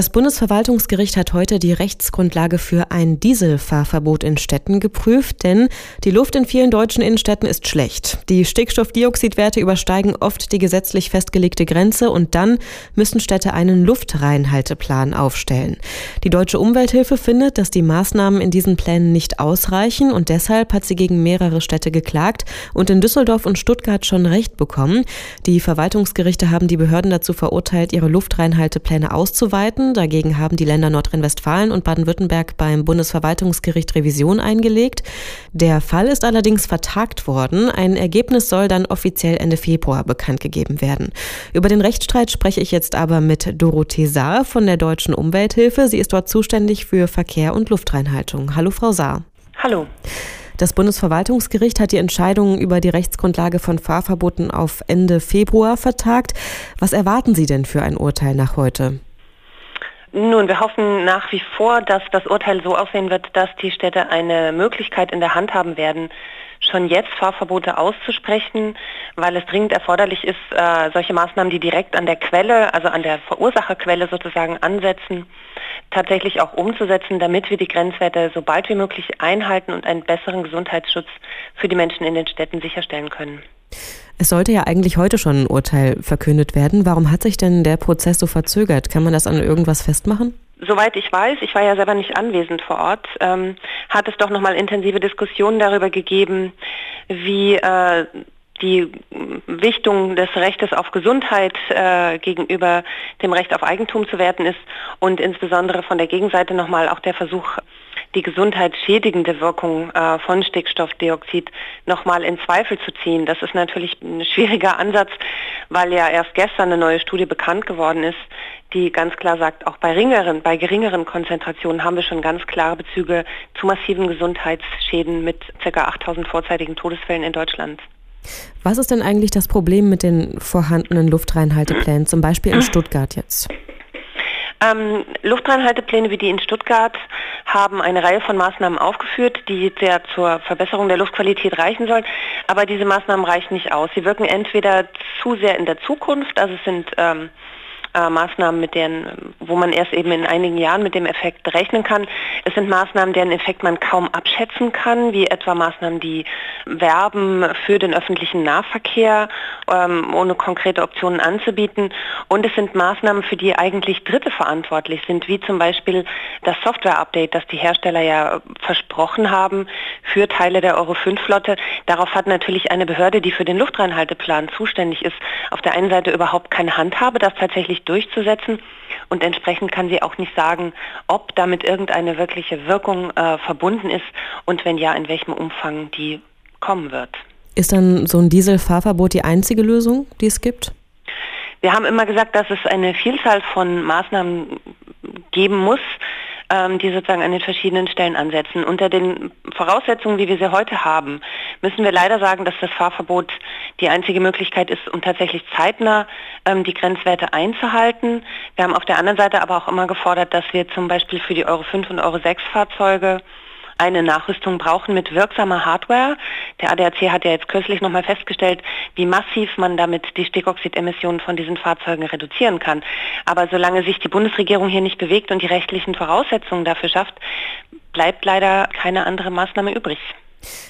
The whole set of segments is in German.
Das Bundesverwaltungsgericht hat heute die Rechtsgrundlage für ein Dieselfahrverbot in Städten geprüft, denn die Luft in vielen deutschen Innenstädten ist schlecht. Die Stickstoffdioxidwerte übersteigen oft die gesetzlich festgelegte Grenze und dann müssen Städte einen Luftreinhalteplan aufstellen. Die Deutsche Umwelthilfe findet, dass die Maßnahmen in diesen Plänen nicht ausreichen und deshalb hat sie gegen mehrere Städte geklagt und in Düsseldorf und Stuttgart schon Recht bekommen. Die Verwaltungsgerichte haben die Behörden dazu verurteilt, ihre Luftreinhaltepläne auszuweiten Dagegen haben die Länder Nordrhein-Westfalen und Baden-Württemberg beim Bundesverwaltungsgericht Revision eingelegt. Der Fall ist allerdings vertagt worden. Ein Ergebnis soll dann offiziell Ende Februar bekannt gegeben werden. Über den Rechtsstreit spreche ich jetzt aber mit Dorothee Saar von der Deutschen Umwelthilfe. Sie ist dort zuständig für Verkehr und Luftreinhaltung. Hallo, Frau Saar. Hallo. Das Bundesverwaltungsgericht hat die Entscheidung über die Rechtsgrundlage von Fahrverboten auf Ende Februar vertagt. Was erwarten Sie denn für ein Urteil nach heute? Nun, wir hoffen nach wie vor, dass das Urteil so aussehen wird, dass die Städte eine Möglichkeit in der Hand haben werden, schon jetzt Fahrverbote auszusprechen, weil es dringend erforderlich ist, äh, solche Maßnahmen, die direkt an der Quelle, also an der Verursacherquelle sozusagen ansetzen, tatsächlich auch umzusetzen, damit wir die Grenzwerte so bald wie möglich einhalten und einen besseren Gesundheitsschutz für die Menschen in den Städten sicherstellen können. Es sollte ja eigentlich heute schon ein Urteil verkündet werden. Warum hat sich denn der Prozess so verzögert? Kann man das an irgendwas festmachen? Soweit ich weiß, ich war ja selber nicht anwesend vor Ort, ähm, hat es doch nochmal intensive Diskussionen darüber gegeben, wie äh, die Wichtung des Rechtes auf Gesundheit äh, gegenüber dem Recht auf Eigentum zu werten ist und insbesondere von der Gegenseite nochmal auch der Versuch die gesundheitsschädigende Wirkung äh, von Stickstoffdioxid nochmal in Zweifel zu ziehen. Das ist natürlich ein schwieriger Ansatz, weil ja erst gestern eine neue Studie bekannt geworden ist, die ganz klar sagt, auch bei geringeren, bei geringeren Konzentrationen haben wir schon ganz klare Bezüge zu massiven Gesundheitsschäden mit ca. 8000 vorzeitigen Todesfällen in Deutschland. Was ist denn eigentlich das Problem mit den vorhandenen Luftreinhalteplänen, zum Beispiel in Stuttgart jetzt? Ähm, Luftreinhaltepläne wie die in Stuttgart haben eine Reihe von Maßnahmen aufgeführt, die sehr zur Verbesserung der Luftqualität reichen sollen. Aber diese Maßnahmen reichen nicht aus. Sie wirken entweder zu sehr in der Zukunft, also es sind ähm, äh, Maßnahmen, mit denen, wo man erst eben in einigen Jahren mit dem Effekt rechnen kann. Es sind Maßnahmen, deren Effekt man kaum abschätzen kann, wie etwa Maßnahmen, die werben für den öffentlichen Nahverkehr, ähm, ohne konkrete Optionen anzubieten. Und es sind Maßnahmen, für die eigentlich Dritte verantwortlich sind, wie zum Beispiel das Software-Update, das die Hersteller ja versprochen haben für Teile der Euro 5-Flotte. Darauf hat natürlich eine Behörde, die für den Luftreinhalteplan zuständig ist, auf der einen Seite überhaupt keine Handhabe, das tatsächlich durchzusetzen. Und entsprechend kann sie auch nicht sagen, ob damit irgendeine wirkliche Wirkung äh, verbunden ist und wenn ja, in welchem Umfang die kommen wird. Ist dann so ein Dieselfahrverbot die einzige Lösung, die es gibt? Wir haben immer gesagt, dass es eine Vielzahl von Maßnahmen geben muss, ähm, die sozusagen an den verschiedenen Stellen ansetzen. Unter den Voraussetzungen, wie wir sie heute haben, müssen wir leider sagen, dass das Fahrverbot die einzige Möglichkeit ist, um tatsächlich zeitnah ähm, die Grenzwerte einzuhalten. Wir haben auf der anderen Seite aber auch immer gefordert, dass wir zum Beispiel für die Euro 5 und Euro 6 Fahrzeuge eine Nachrüstung brauchen mit wirksamer Hardware. Der ADAC hat ja jetzt kürzlich nochmal festgestellt, wie massiv man damit die Stickoxidemissionen von diesen Fahrzeugen reduzieren kann. Aber solange sich die Bundesregierung hier nicht bewegt und die rechtlichen Voraussetzungen dafür schafft, bleibt leider keine andere Maßnahme übrig.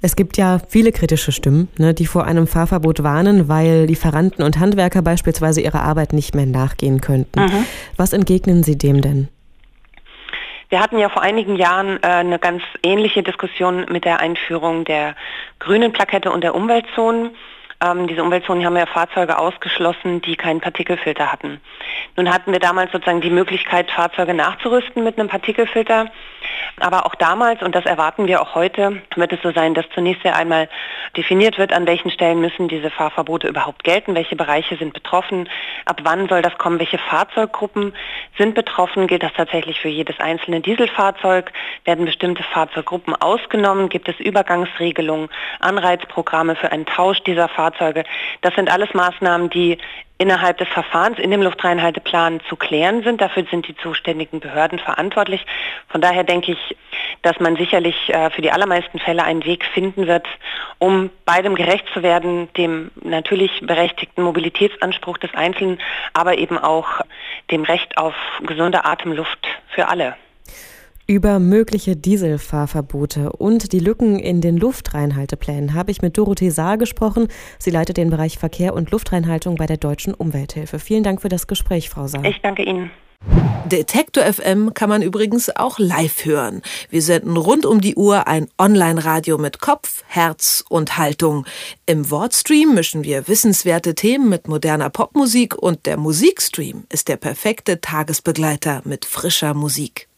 Es gibt ja viele kritische Stimmen, ne, die vor einem Fahrverbot warnen, weil Lieferanten und Handwerker beispielsweise ihrer Arbeit nicht mehr nachgehen könnten. Mhm. Was entgegnen Sie dem denn? Wir hatten ja vor einigen Jahren äh, eine ganz ähnliche Diskussion mit der Einführung der grünen Plakette und der Umweltzonen. Ähm, diese Umweltzonen haben ja Fahrzeuge ausgeschlossen, die keinen Partikelfilter hatten. Nun hatten wir damals sozusagen die Möglichkeit, Fahrzeuge nachzurüsten mit einem Partikelfilter. Aber auch damals, und das erwarten wir auch heute, wird es so sein, dass zunächst einmal definiert wird, an welchen Stellen müssen diese Fahrverbote überhaupt gelten, welche Bereiche sind betroffen, ab wann soll das kommen, welche Fahrzeuggruppen sind betroffen, gilt das tatsächlich für jedes einzelne Dieselfahrzeug, werden bestimmte Fahrzeuggruppen ausgenommen, gibt es Übergangsregelungen, Anreizprogramme für einen Tausch dieser Fahrzeuge. Das sind alles Maßnahmen, die innerhalb des Verfahrens in dem Luftreinhalteplan zu klären sind. Dafür sind die zuständigen Behörden verantwortlich. Von daher denke ich, dass man sicherlich äh, für die allermeisten Fälle einen Weg finden wird, um beidem gerecht zu werden, dem natürlich berechtigten Mobilitätsanspruch des Einzelnen, aber eben auch dem Recht auf gesunde Atemluft für alle. Über mögliche Dieselfahrverbote und die Lücken in den Luftreinhalteplänen habe ich mit Dorothee Saar gesprochen. Sie leitet den Bereich Verkehr und Luftreinhaltung bei der Deutschen Umwelthilfe. Vielen Dank für das Gespräch, Frau Saar. Ich danke Ihnen. Detektor FM kann man übrigens auch live hören. Wir senden rund um die Uhr ein Online-Radio mit Kopf, Herz und Haltung. Im Wortstream mischen wir wissenswerte Themen mit moderner Popmusik und der Musikstream ist der perfekte Tagesbegleiter mit frischer Musik.